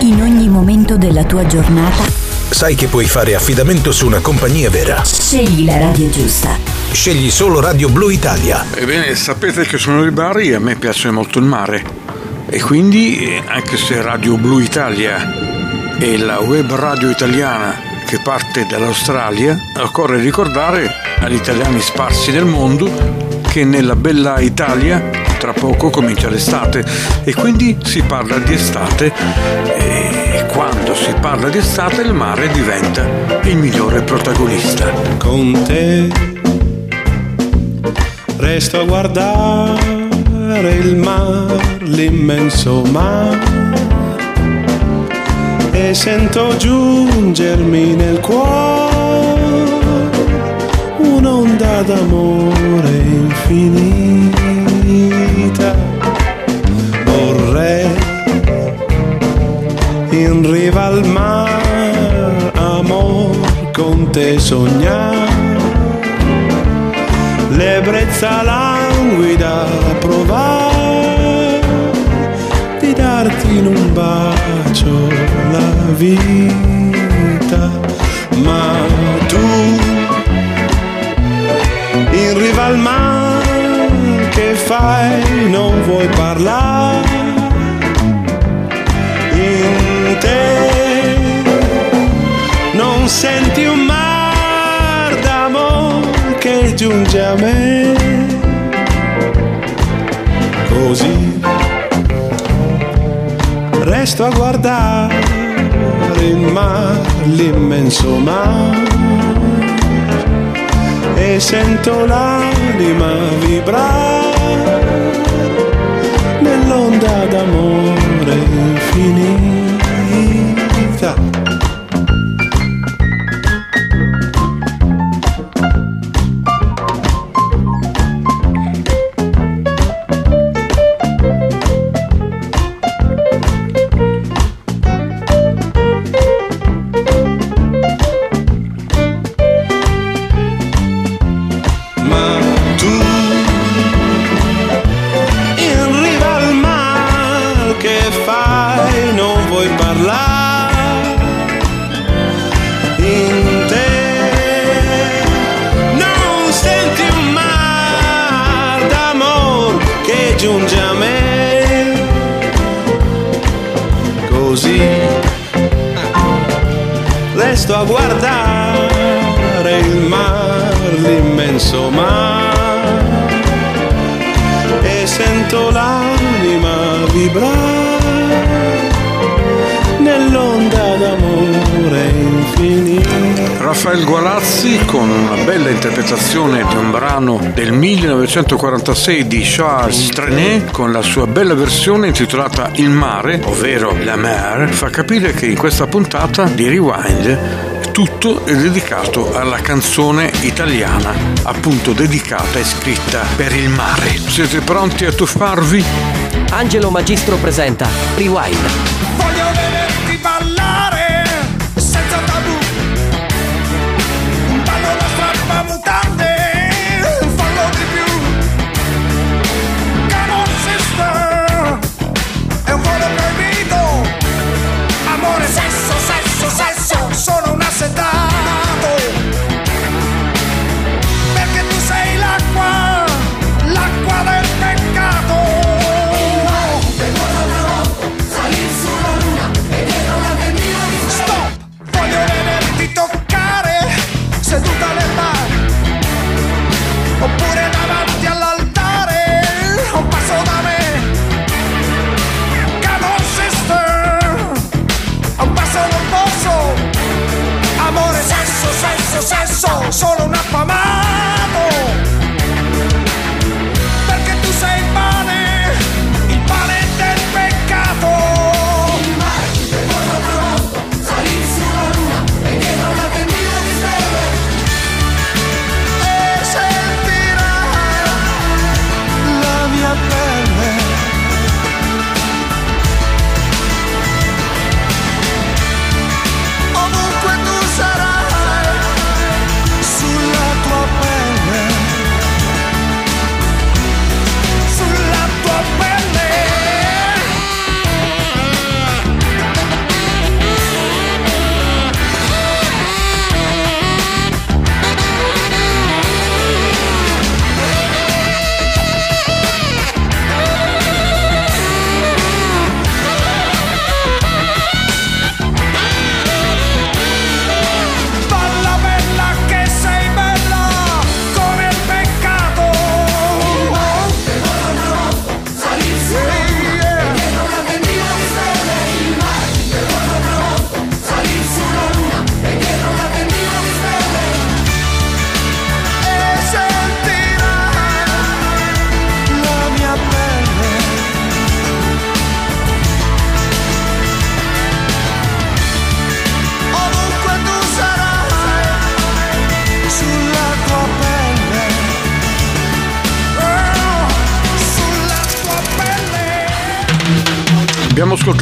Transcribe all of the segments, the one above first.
In ogni momento della tua giornata sai che puoi fare affidamento su una compagnia vera. Scegli la radio giusta. Scegli solo Radio Blu Italia. Ebbene, sapete che sono di Bari e a me piace molto il mare. E quindi, anche se Radio Blu Italia è la web radio italiana che parte dall'Australia, occorre ricordare agli italiani sparsi nel mondo che nella bella Italia tra poco comincia l'estate e quindi si parla di estate e quando si parla di estate il mare diventa il migliore protagonista. Con te resto a guardare il mare, l'immenso mare e sento giungermi nel cuore un'onda d'amore infinita. Vorrei in riva al mare, amor, con te sognare, l'ebbrezza languida provare di darti in un bacio la vita, ma tu in riva al mare fai non vuoi parlare in te. Non senti un mar d'amore che giunge a me. Così resto a guardare il mare l'immenso mare e sento l'anima vibrare nell'onda d'amore infinita. Gualazzi con una bella interpretazione di un brano del 1946 di Charles Trenet con la sua bella versione intitolata Il mare, ovvero La mer, fa capire che in questa puntata di Rewind tutto è dedicato alla canzone italiana, appunto dedicata e scritta per il mare. Siete pronti a tuffarvi? Angelo Magistro presenta Rewind.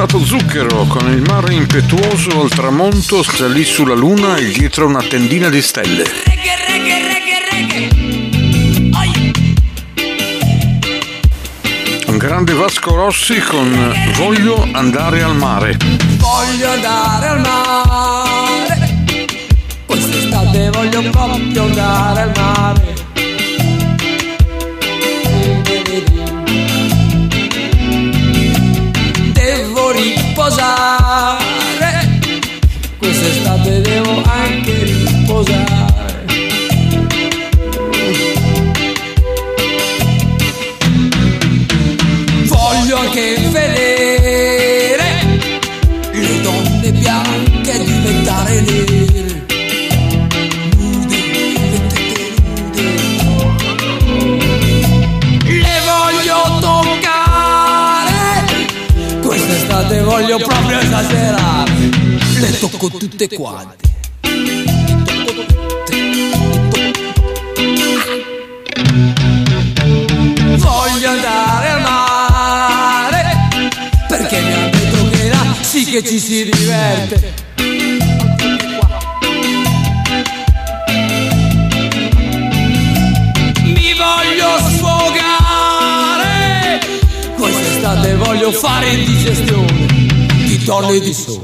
Ascoltato Zucchero con il mare impetuoso al tramonto, salì sulla luna e dietro una tendina di stelle. Reggae, reggae, reggae, reggae. Oi. Un grande Vasco Rossi con Voglio andare al mare. Voglio andare al mare. Quest'estate voglio proprio andare al mare. Quest'estate devo anche riposare. Voglio anche vedere le donne bianche diventare nere. Voglio proprio esagerare. Le tocco tutte quante. Voglio andare al mare perché mi hanno detto che là sì che ci si diverte. Mi voglio sfogare, quest'estate voglio fare indigestione di donne di sole.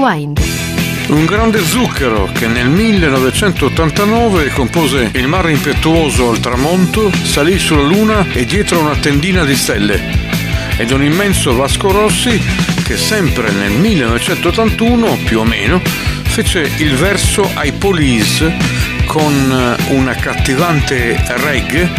Rewind. Un grande zucchero che nel 1989 compose Il mare impetuoso al tramonto, salì sulla luna e dietro una tendina di stelle. Ed un immenso Vasco Rossi che sempre nel 1981, più o meno, fece il verso ai Police con una cattivante reggae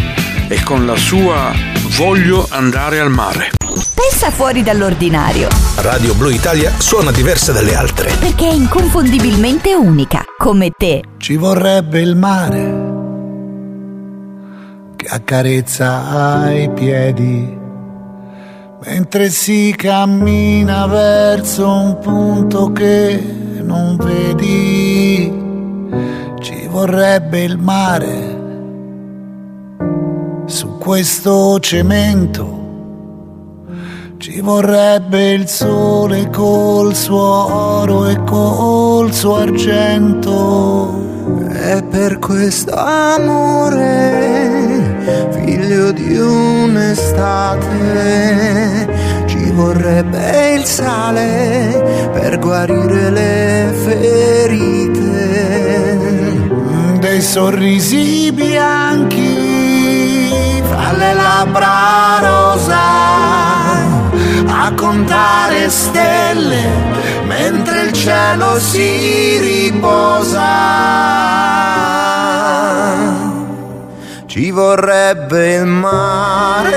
e con la sua Voglio andare al mare. Pensa fuori dall'ordinario, Radio Blu Italia suona diversa dalle altre. perché è inconfondibilmente unica, come te. Ci vorrebbe il mare che accarezza ai piedi mentre si cammina verso un punto che non vedi. Ci vorrebbe il mare su questo cemento. Ci vorrebbe il sole col suo oro e col suo argento. E per questo amore, figlio di un'estate, ci vorrebbe il sale per guarire le ferite. Dei sorrisi bianchi fra le labbra rosa a contare stelle mentre il cielo si riposa. Ci vorrebbe il mare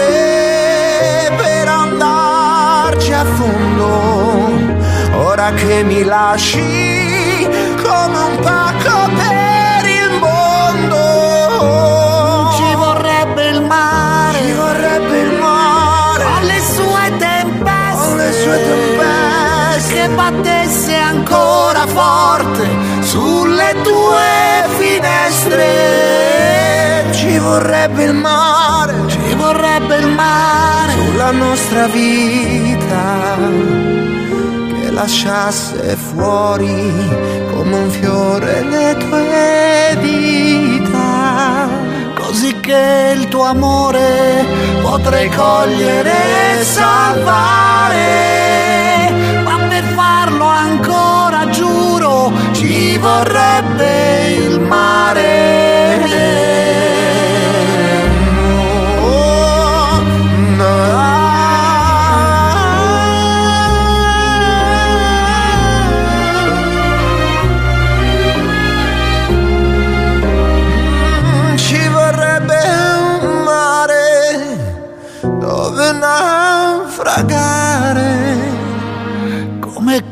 per andarci a fondo, ora che mi lasci come un pacco per che battesse ancora forte sulle tue finestre. Ci vorrebbe il mare, ci vorrebbe il mare sulla nostra vita che lasciasse fuori come un fiore le tue dita, che il tuo amore potrei cogliere e salvare. Ma per farlo ancora giuro ci vorrebbe il mare.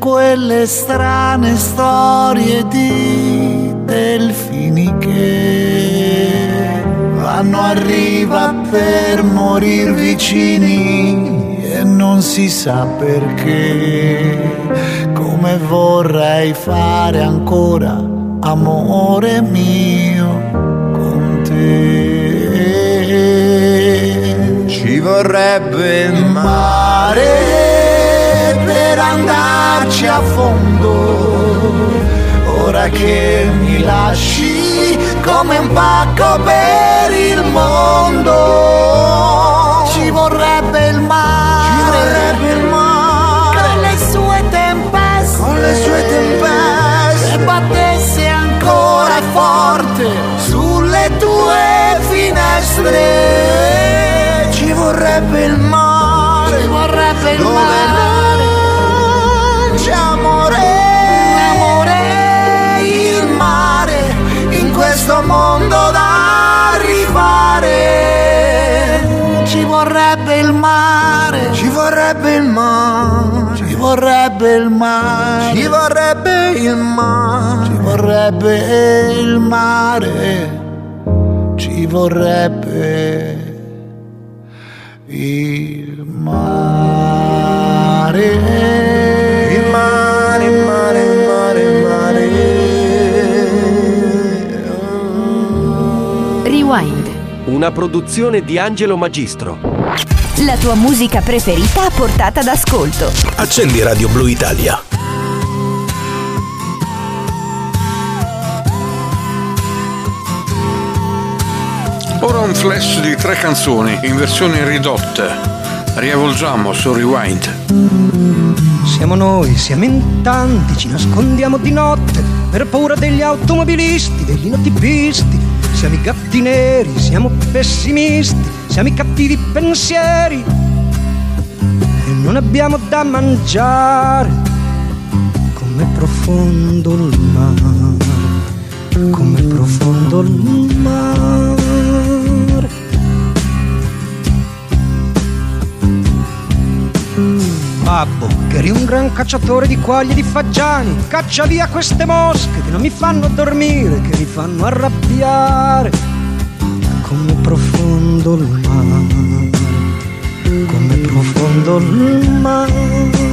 Quelle strane storie di delfini che vanno a riva per morir vicini e non si sa perché. Come vorrei fare ancora amore mio con te. Ci vorrebbe mare per andarci a fondo. Ora che mi lasci come un pacco per il mondo. Ci vorrebbe il mare. Ci vorrebbe il mare. Con le sue tempeste. Con le sue tempeste. Che battesse ancora forte sulle tue finestre. Ci vorrebbe il mare. Ci vorrebbe il mare mare ci vorrebbe il mare ci vorrebbe il mare il mare il mare il mare il mare Rewind. Una produzione di Angelo Magistro. La tua musica preferita a portata d'ascolto. Accendi Radio Blu Italia. Ora un flash di tre canzoni in versione ridotta. Riavvolgiamo su Rewind. Siamo noi, siamo in tanti, ci nascondiamo di notte per paura degli automobilisti, degli notipisti. Siamo i gatti neri, siamo pessimisti, siamo i cattivi pensieri e non abbiamo da mangiare. Com'è profondo il mare, com'è profondo il mare. Babbo, che eri un gran cacciatore di quaglie e di fagiani, caccia via queste mosche che non mi fanno dormire, che mi fanno arrabbiare. Come profondo il mare, come profondo il mare.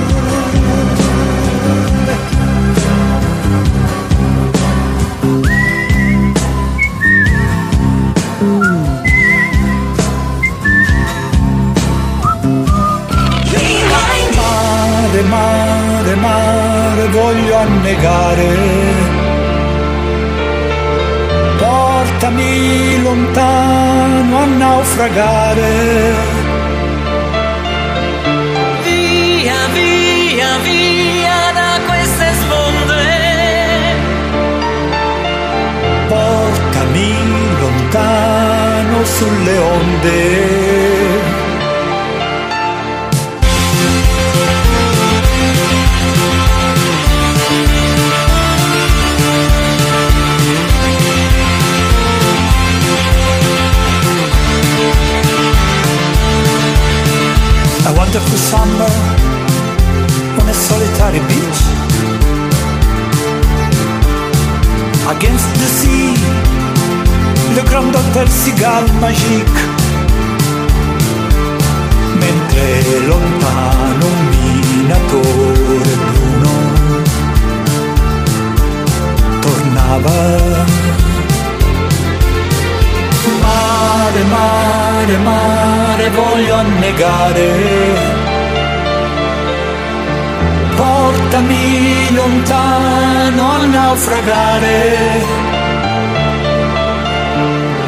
annegare. Portami lontano a naufragare. Via, via, via da queste sponde. Portami lontano sulle onde. Wonderful summer on a solitary beach. Against the sea Le grand hotel Sigal Magique Mentre lontano un minatore bruno Tornava. Mare, mare, mare, voglio annegare. Portami lontano a naufragare.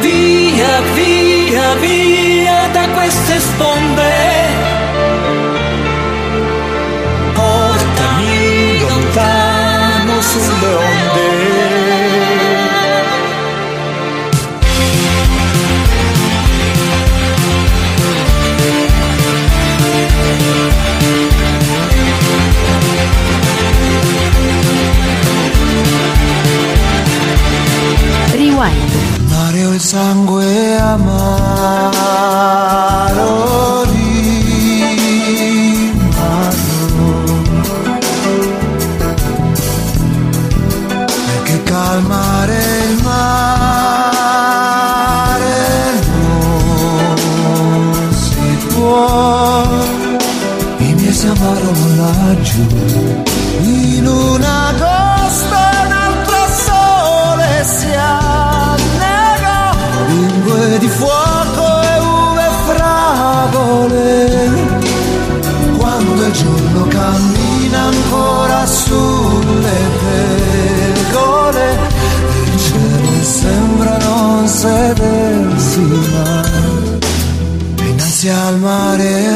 Via, via, via da queste sponde. Rewind. Mare ho il sangue amaro di Perché calmare il mare non si può. I miei si amarono laggiù al mare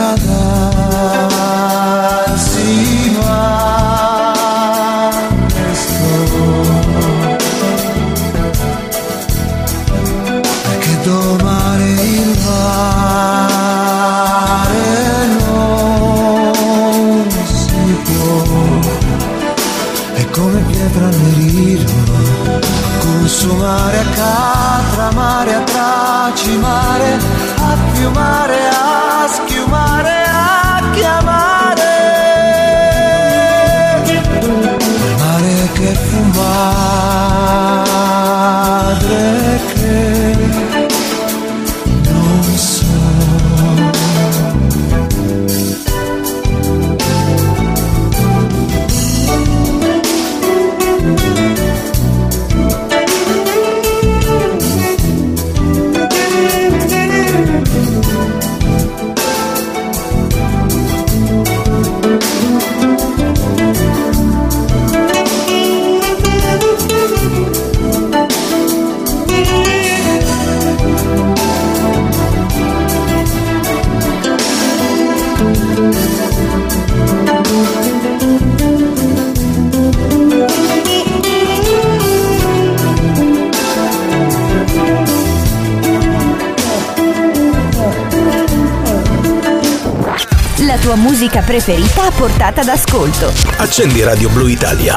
Accendi Radio Blu Italia.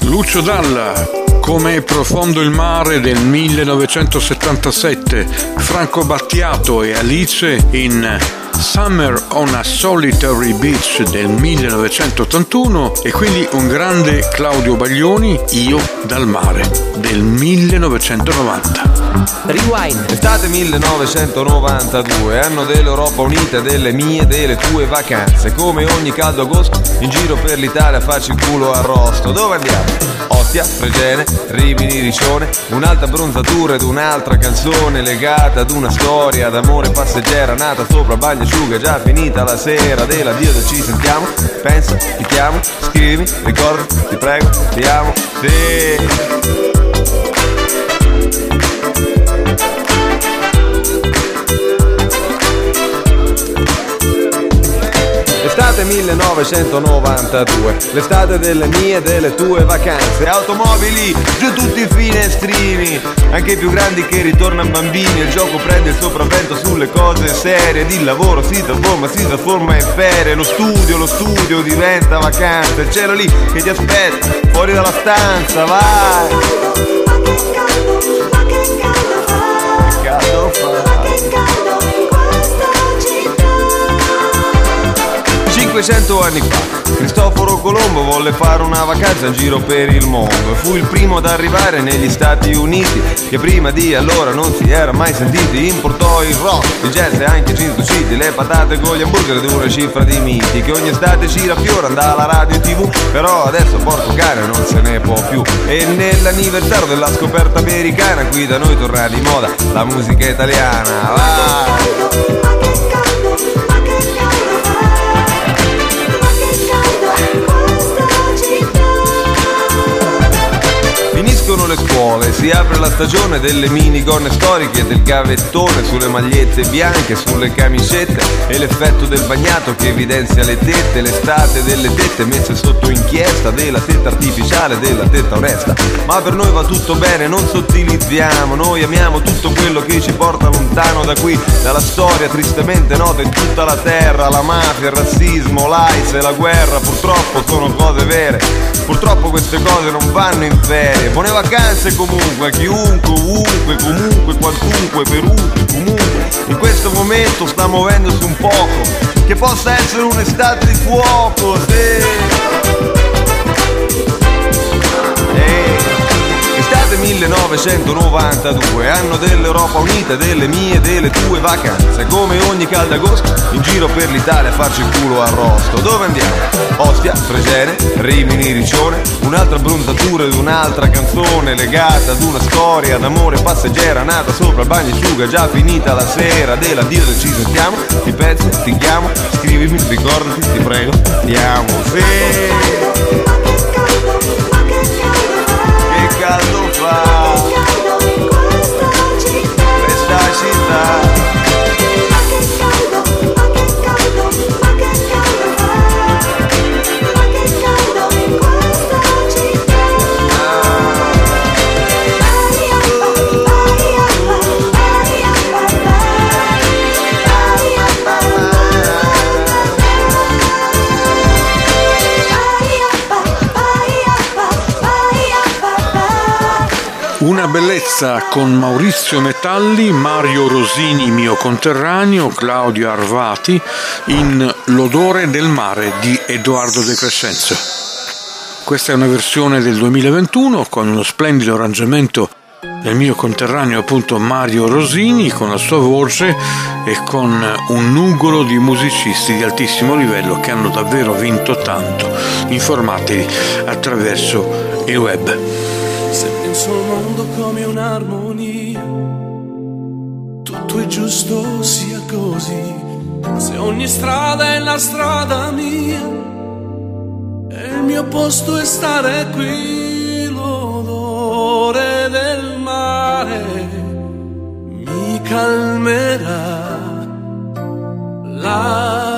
Lucio Dalla, come profondo il mare del 1977, Franco Battiato e Alice in Summer on a Solitary Beach del 1981 e quindi un grande Claudio Baglioni, Io dal mare del 1990. Rewind. Estate 1992, anno dell'Europa Unita, delle mie, delle tue vacanze. Come ogni caldo agosto, in giro per l'Italia a farci il culo arrosto. Dove andiamo? Ostia, Fregene, Rimini, Riccione, un'altra bronzatura ed un'altra canzone legata ad una storia d'amore passeggera nata sopra bagno asciuga, già finita la sera dell'addio del ci sentiamo. Pensa, ti chiamo, scrivi, ricorda, ti prego, ti amo, sì. Estate 1992, l'estate delle mie e delle tue vacanze. Automobili, giù tutti i finestrini, anche i più grandi che ritornano bambini. Il gioco prende il sopravvento sulle cose serie. Il lavoro si trasforma, si trasforma in ferie. Lo studio, lo studio diventa vacanza. Il cielo lì che ti aspetta, fuori dalla stanza, vai. Che caldo fa. 500 anni fa Cristoforo Colombo volle fare una vacanza in giro per il mondo e fu il primo ad arrivare negli Stati Uniti che prima di allora non si era mai sentiti. Importò il rock, il jazz e anche Cinto City le patate con gli hamburger ed una cifra di miti che ogni estate ci raffiora andava alla radio e tv però adesso porco cane non se ne può più. E nell'anniversario della scoperta americana qui da noi torna di moda la musica italiana. Vai le scuole, si apre la stagione delle minigonne storiche del gavettone sulle magliette bianche, sulle camicette e l'effetto del bagnato che evidenzia le tette, l'estate delle tette messe sotto inchiesta, della tetta artificiale, della tetta onesta. Ma per noi va tutto bene, non sottilizziamo, noi amiamo tutto quello che ci porta lontano da qui, dalla storia tristemente nota in tutta la terra, la mafia, il razzismo, l'AIS e la guerra, purtroppo sono cose vere. Purtroppo queste cose non vanno in ferie. Buone vacanze comunque a chiunque, ovunque, comunque, quantunque, perunque, comunque. In questo momento sta muovendosi un poco. Che possa essere un'estate di fuoco, sì. Ehi. Estate 1992, anno dell'Europa Unita, delle mie e delle tue vacanze. Come ogni caldo agosto, in giro per l'Italia a farci il culo arrosto. Dove andiamo? Ostia, Fregene, Rimini, Riccione, un'altra bronzatura di un'altra canzone legata ad una storia d'amore passeggera nata sopra il bagno asciuga, già finita la sera dell'addio del ci sentiamo. Ti pezzi, ti chiamo, scrivimi, ricordati, ti prego, ti amo. Sì. Città bellezza con Maurizio Metalli, Mario Rosini mio conterraneo, Claudio Arvati in L'odore del mare di Edoardo De Crescenzo. Questa è una versione del 2021 con uno splendido arrangiamento del mio conterraneo appunto Mario Rosini con la sua voce e con un nugolo di musicisti di altissimo livello che hanno davvero vinto tanto. Informatevi attraverso il web. Come un'armonia, tutto è giusto sia così. Se ogni strada è la strada mia, e il mio posto è stare qui, l'odore del mare mi calmerà. La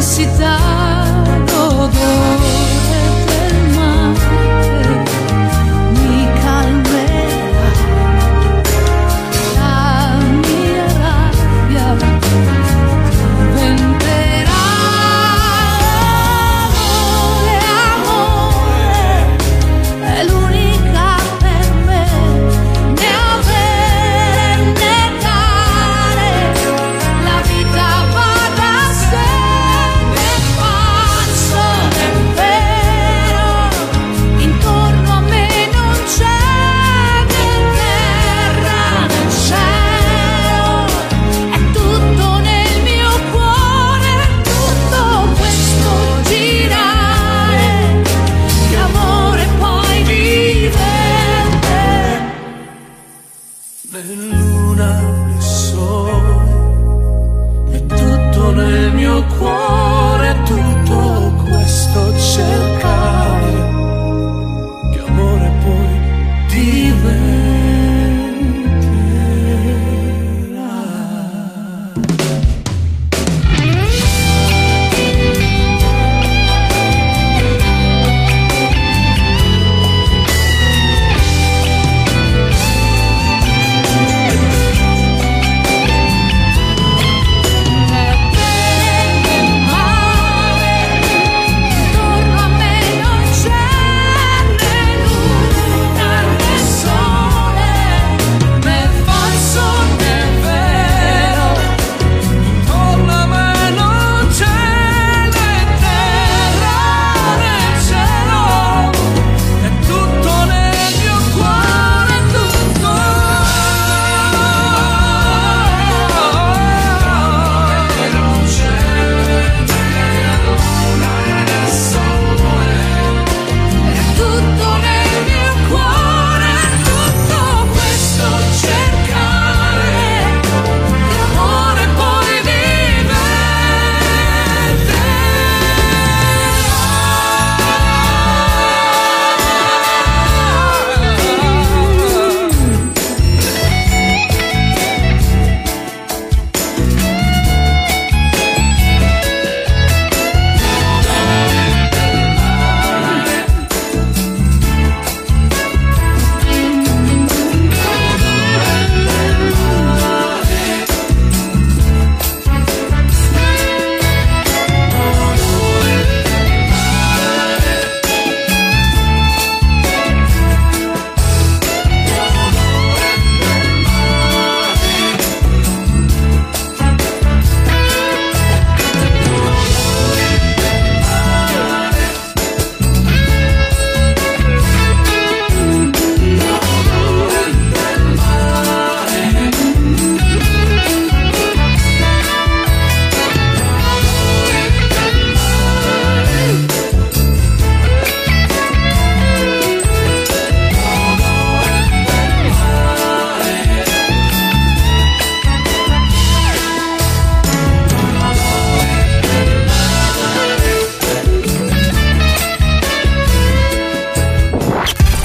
洗澡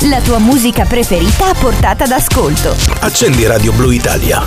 la tua musica preferita a portata d'ascolto. Accendi Radio Blu Italia.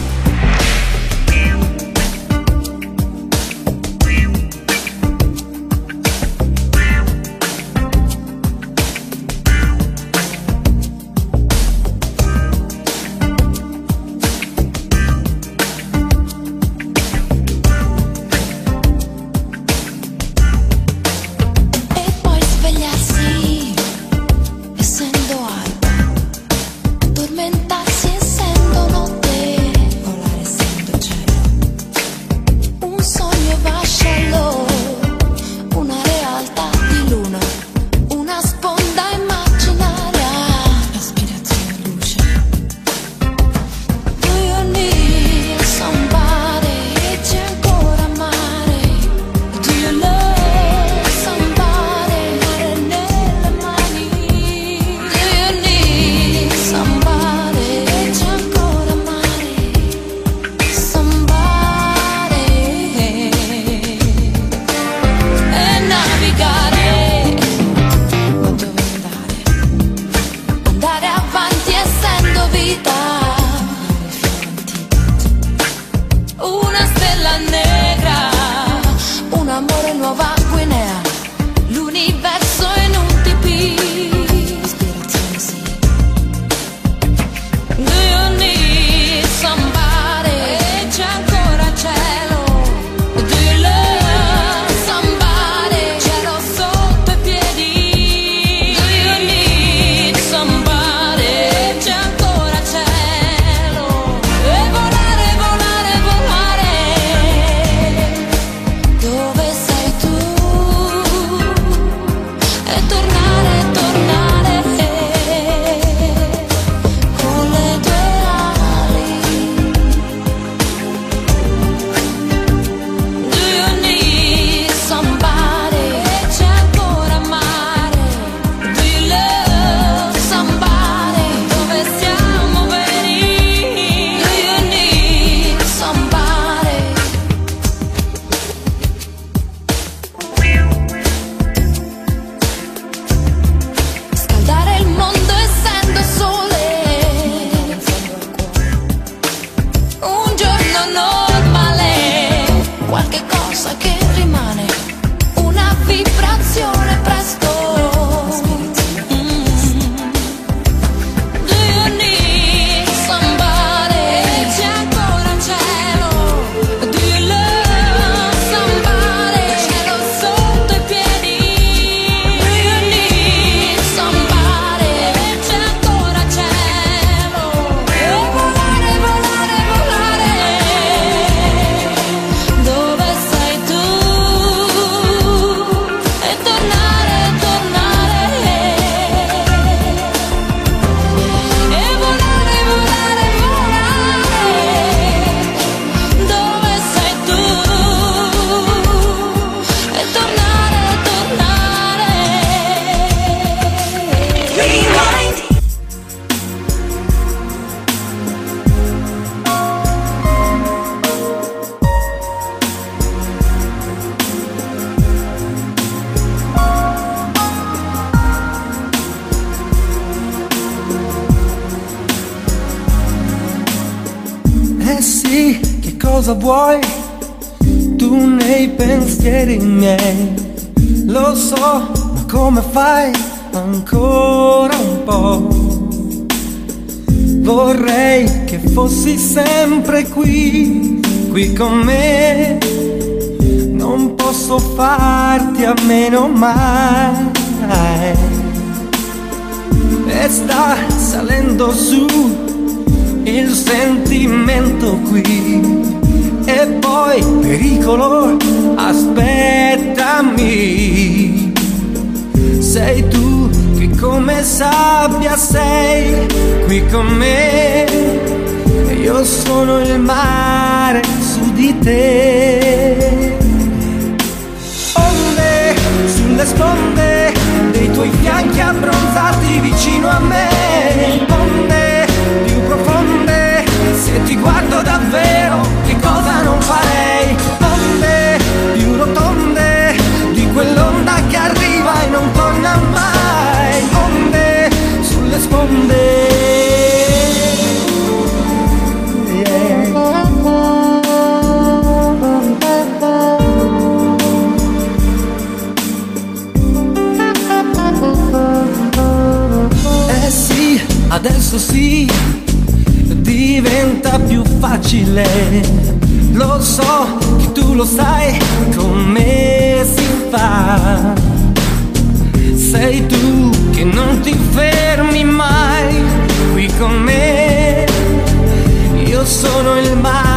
Cosa vuoi tu nei pensieri miei. Lo so, ma come fai ancora un po'? Vorrei che fossi sempre qui, qui con me. Non posso farti a meno mai. E sta salendo su il sentimento qui. E poi pericolo, aspettami. Sei tu che come sabbia sei qui con me. E io sono il mare su di te. Onde sulle sponde dei tuoi fianchi abbronzati vicino a me. Onde più profonde, se ti guardo davvero, adesso sì, diventa più facile. Lo so che tu lo sai come si fa. Sei tu che non ti fermi mai qui con me. Io sono il mare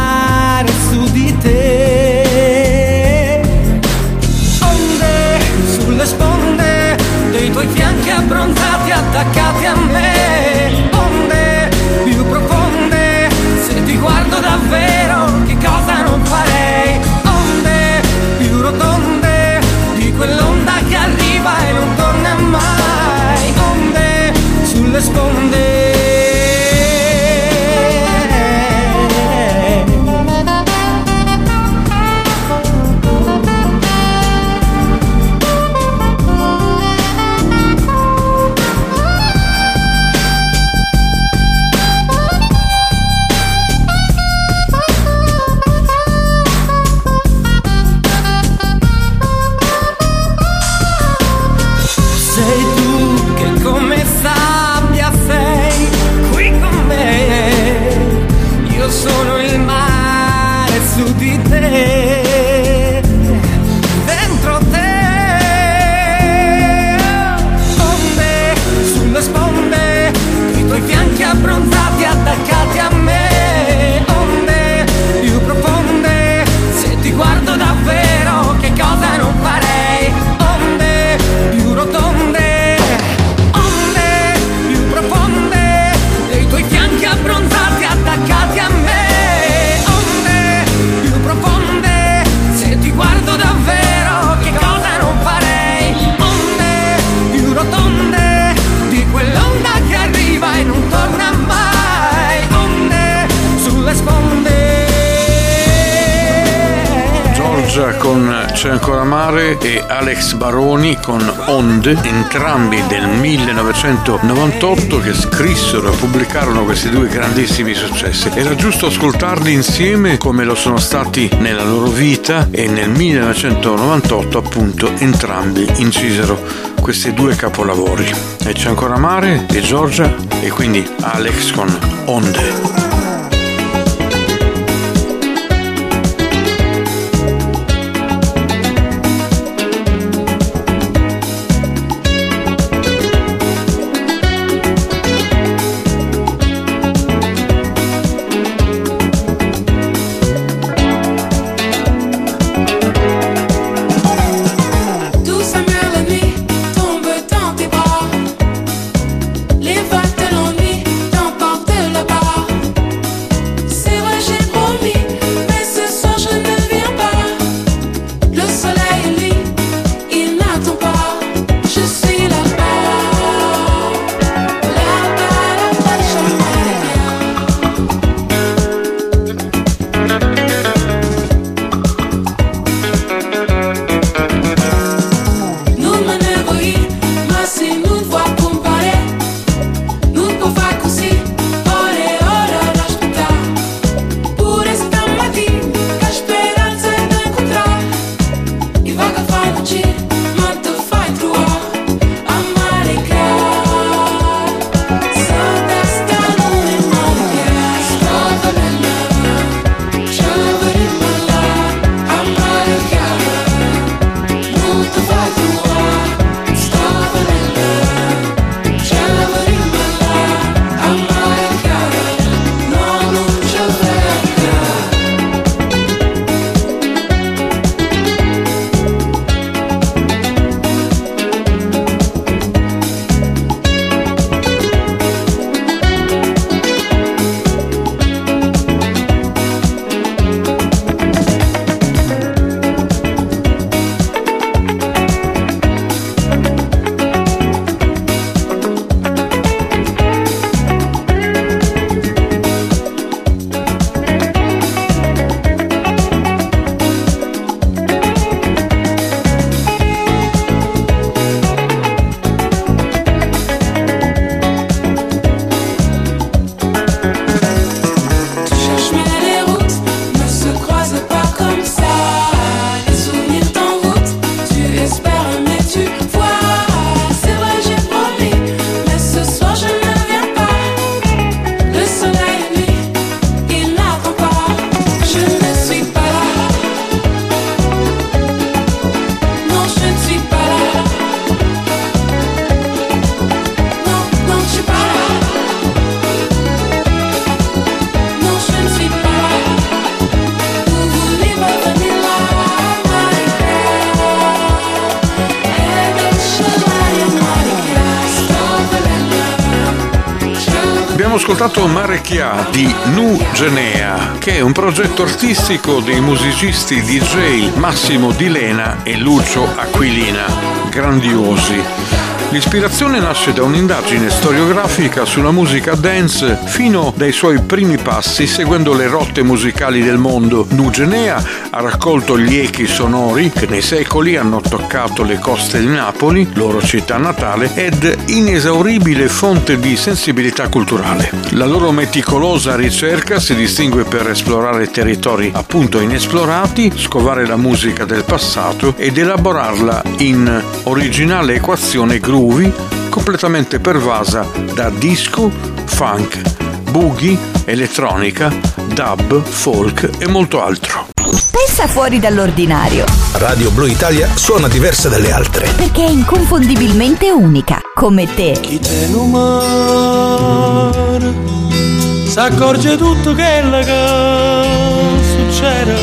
ancora mare e Alex Baroni con Onde, entrambi del 1998 che scrissero e pubblicarono questi due grandissimi successi. Era giusto ascoltarli insieme come lo sono stati nella loro vita e nel 1998 appunto entrambi incisero questi due capolavori. E C'è ancora mare e Giorgia e quindi Alex con Onde. Ascoltato Mare Chia di Nu Genea, che è un progetto artistico dei musicisti DJ Massimo Di Lena e Lucio Aquilina, grandiosi. L'ispirazione nasce da un'indagine storiografica sulla musica dance fino dai suoi primi passi seguendo le rotte musicali del mondo. Nugenea ha raccolto gli echi sonori che nei secoli hanno toccato le coste di Napoli, loro città natale, ed inesauribile fonte di sensibilità culturale. La loro meticolosa ricerca si distingue per esplorare territori appunto inesplorati, scovare la musica del passato ed elaborarla in originale equazione groovy completamente pervasa da disco, funk, boogie, elettronica, dub, folk e molto altro. Pensa fuori dall'ordinario, Radio Blu Italia suona diversa dalle altre. perché è inconfondibilmente unica, come te. mare s'accorge tutto quello che succede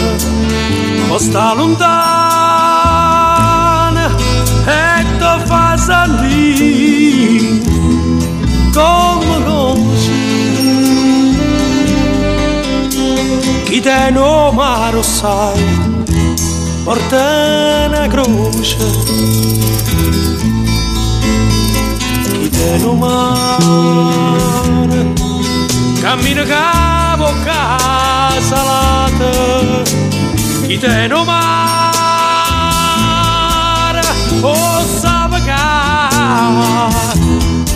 o sta lontana e ti fa sentire come conosci chi te no mare sai porta una croce chi te no mare cammina capo casa lata chi te no mare o sabaca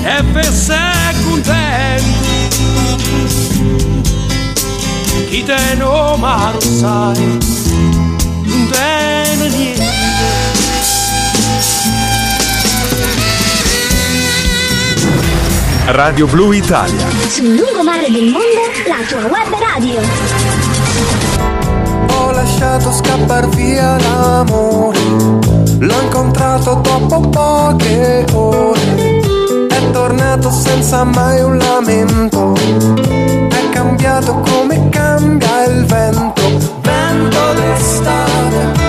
e per sé contento chi te no mare sai non tiene niente Radio Blu Italia. Sul lungomare del mondo, la tua web radio. Ho lasciato scappar via l'amore, l'ho incontrato dopo poche ore, è tornato senza mai un lamento, è cambiato come cambia il vento, vento d'estate.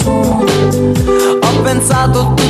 Persone. Ho pensato tutto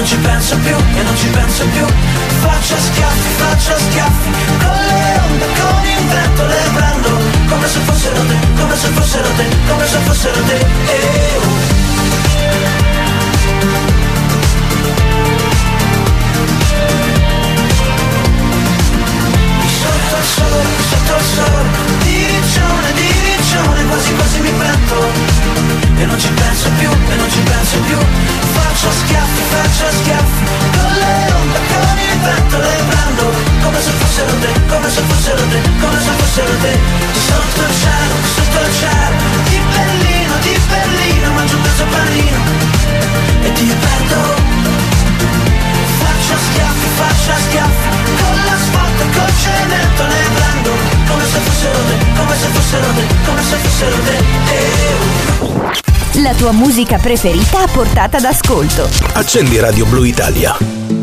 non ci penso più, e non ci penso più. Faccio schiaffi, faccio schiaffi Con le onde, con il vento Le prendo. Come se fossero te Come se fossero te, come se fossero te. Eh, oh. Sotto il sole, sotto il sole Diriccione, diriccione Quasi quasi mi pento E non ci penso più, e non ci penso più. Faccio schiaffi, faccio schiaffi Con le onde, con il vento Le prendo. Come se fossero te Come se fossero te, come se fossero te Sotto il cielo, sotto il cielo Di Berlino, di Berlino Mangio un pezzo panino E ti perdo Faccio schiaffi, faccio schiaffi Con l'asfalto col cemento le prendo. Come se fossero te, come se fossero te, come se fossero te Eh, La tua musica preferita a portata d'ascolto. Accendi Radio Blu Italia.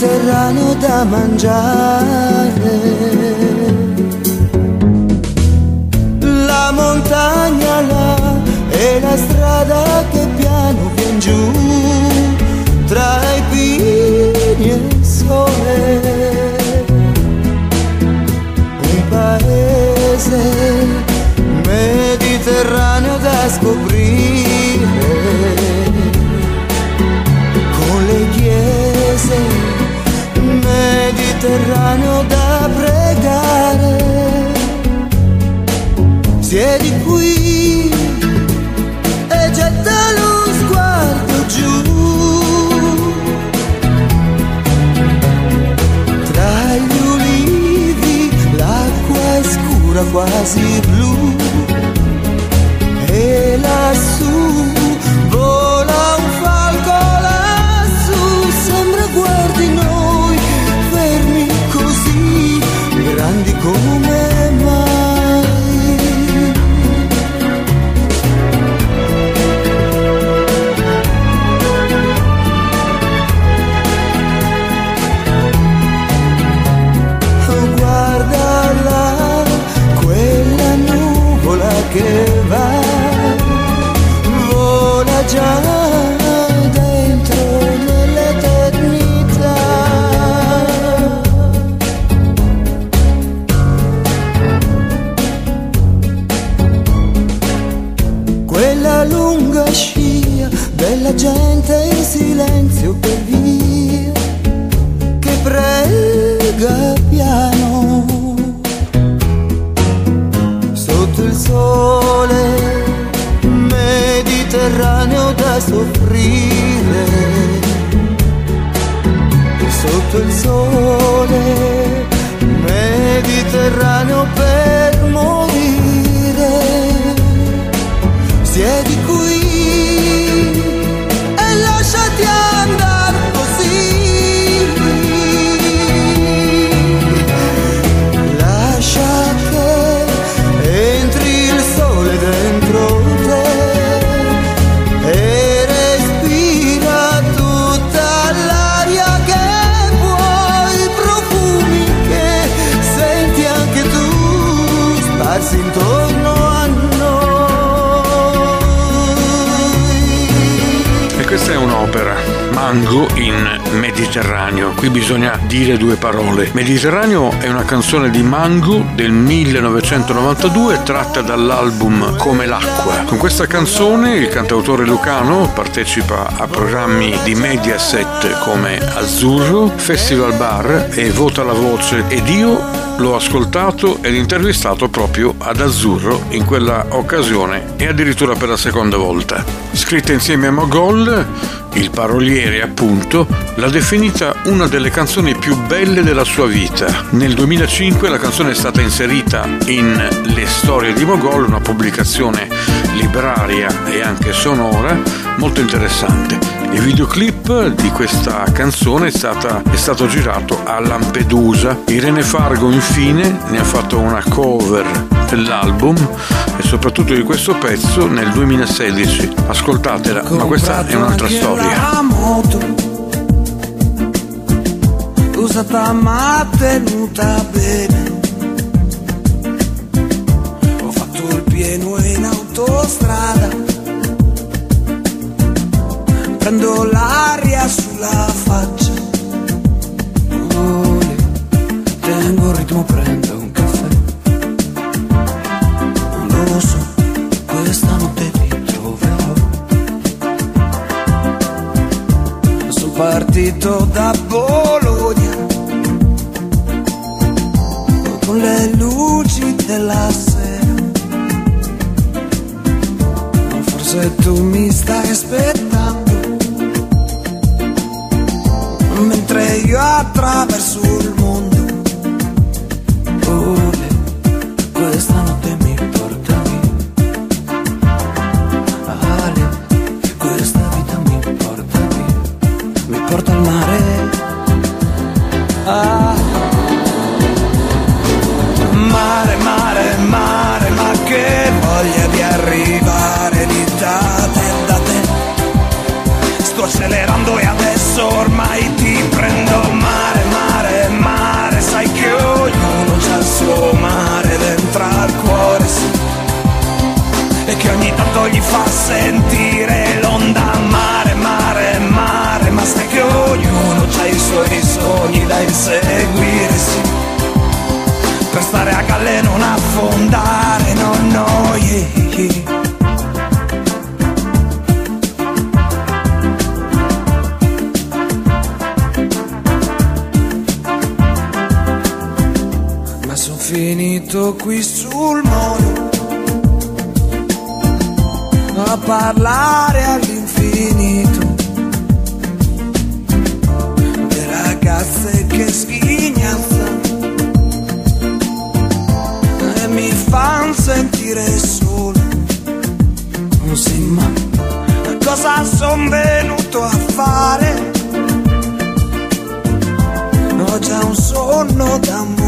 Mediterraneo da mangiare. La montagna là e la strada che piano vien giù tra i pini e il sole. Un paese mediterraneo da scoprire mediterraneo da pregare. Siedi qui e getta lo sguardo giù. Tra gli ulivi l'acqua è scura quasi blu e lassù dire due parole. Mediterraneo è una canzone di Mango del 1992 tratta dall'album Come l'acqua. Con questa canzone il cantautore lucano partecipa a programmi di Mediaset come Azzurro, Festival Bar e Vota la Voce ed io l'ho ascoltato ed intervistato proprio ad Azzurro in quella occasione e addirittura per la seconda volta. Scritta insieme a Mogol, il paroliere appunto, l'ha definita una delle canzoni più belle della sua vita. Nel 2005 la canzone è stata inserita in Le storie di Mogol, una pubblicazione libraria e anche sonora molto interessante. Il videoclip di questa canzone è, stata- è stato girato a Lampedusa. Irene Fargo infine ne ha fatto una cover dell'album e soprattutto di questo pezzo nel 2016. Ascoltatela, ma questa è un'altra storia. Moto usata ma tenuta bene. Ho fatto il pieno in autostrada. Prendo l'aria sulla faccia. Oh, tengo il ritmo, prendo un caffè. Non lo so, questa notte ti troverò. Sono partito da Bologna con le luci della sera. Forse tu mi stai aspettando io attraverso finito qui sul molo a parlare all'infinito le ragazze che sghignazzano e mi fan sentire solo. Non si ma cosa son venuto a fare? Ho già un sonno da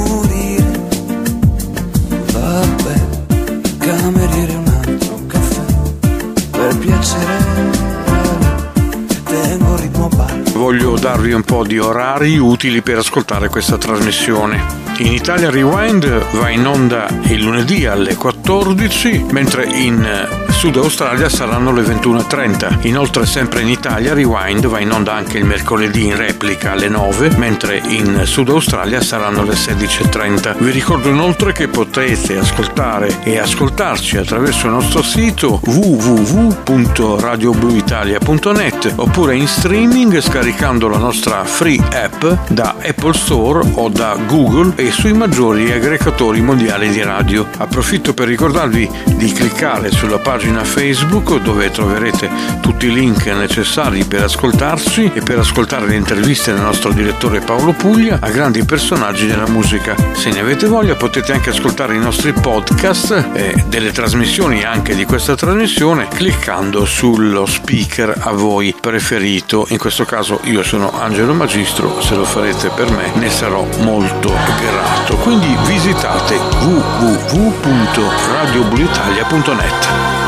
Voglio darvi un po' di orari utili per ascoltare questa trasmissione. In Italia Rewind va in onda il lunedì alle 14, mentre in Sud Australia saranno le 21.30. Inoltre sempre in Italia Rewind va in onda anche il mercoledì in replica alle 9, mentre in Sud Australia saranno le 16.30. Vi ricordo inoltre che potete ascoltare e ascoltarci attraverso il nostro sito www.radiobluitalia.net oppure in streaming scaricando la nostra free app da Apple Store o da Google e sui maggiori aggregatori mondiali di radio. Approfitto per ricordarvi di cliccare sulla pagina Facebook dove troverete tutti i link necessari per ascoltarci e per ascoltare le interviste del nostro direttore Paolo Puglia a grandi personaggi della musica. Se ne avete voglia potete anche ascoltare i nostri podcast e delle trasmissioni anche di questa trasmissione cliccando sullo speaker a voi preferito. In questo caso io sono Angelo Magistro, se lo farete per me ne sarò molto grato. Quindi visitate www.radiobluitalia.net.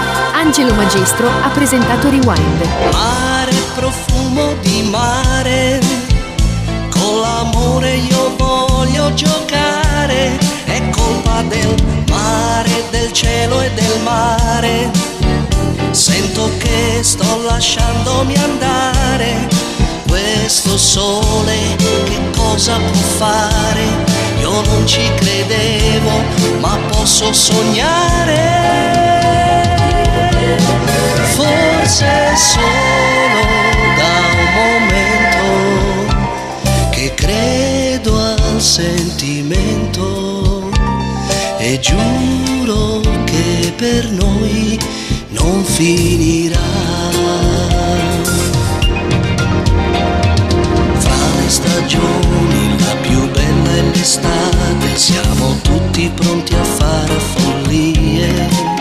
Angelo Magistro ha presentato Rewind. Mare, profumo di mare, con l'amore io voglio giocare, è colpa del mare, del cielo e del mare. Sento che sto lasciandomi andare, questo sole che cosa può fare? Io non ci credevo, ma posso sognare. Forse solo da un momento che credo al sentimento e giuro che per noi non finirà. Fra le stagioni la più bella è siamo tutti pronti a fare follie.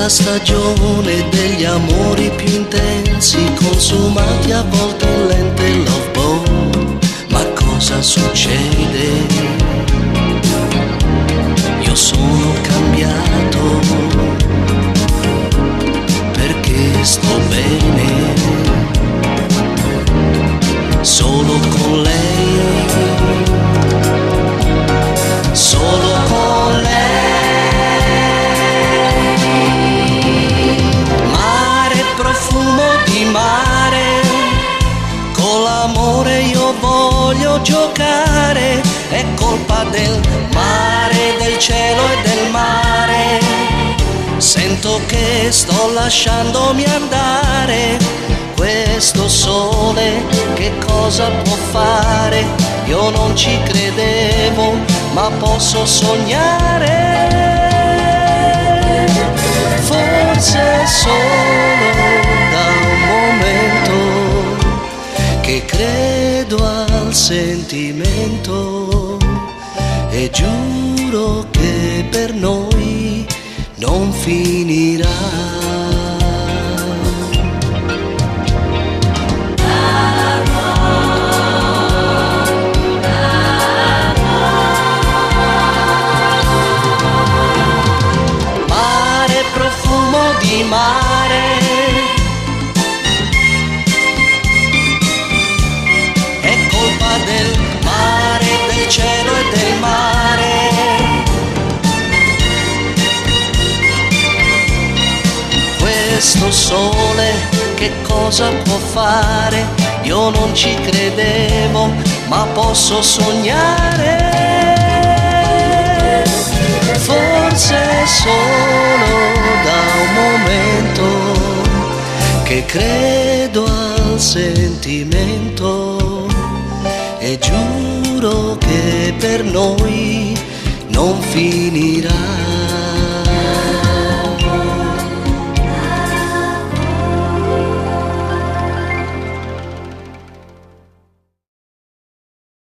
La stagione degli amori più intensi, consumati a volte in lente love boat. Ma cosa succede? Io sono cambiato perché sto bene solo con lei, solo giocare, è colpa del mare, del cielo e del mare. Sento che sto lasciandomi andare, questo sole che cosa può fare? Io non ci credevo, ma posso sognare. Forse solo da un momento che credo al sentimento e giuro che per noi non finirà. Questo sole che cosa può fare? Io non ci credevo, ma posso sognare. Forse solo da un momento che credo al sentimento e giuro che per noi non finirà.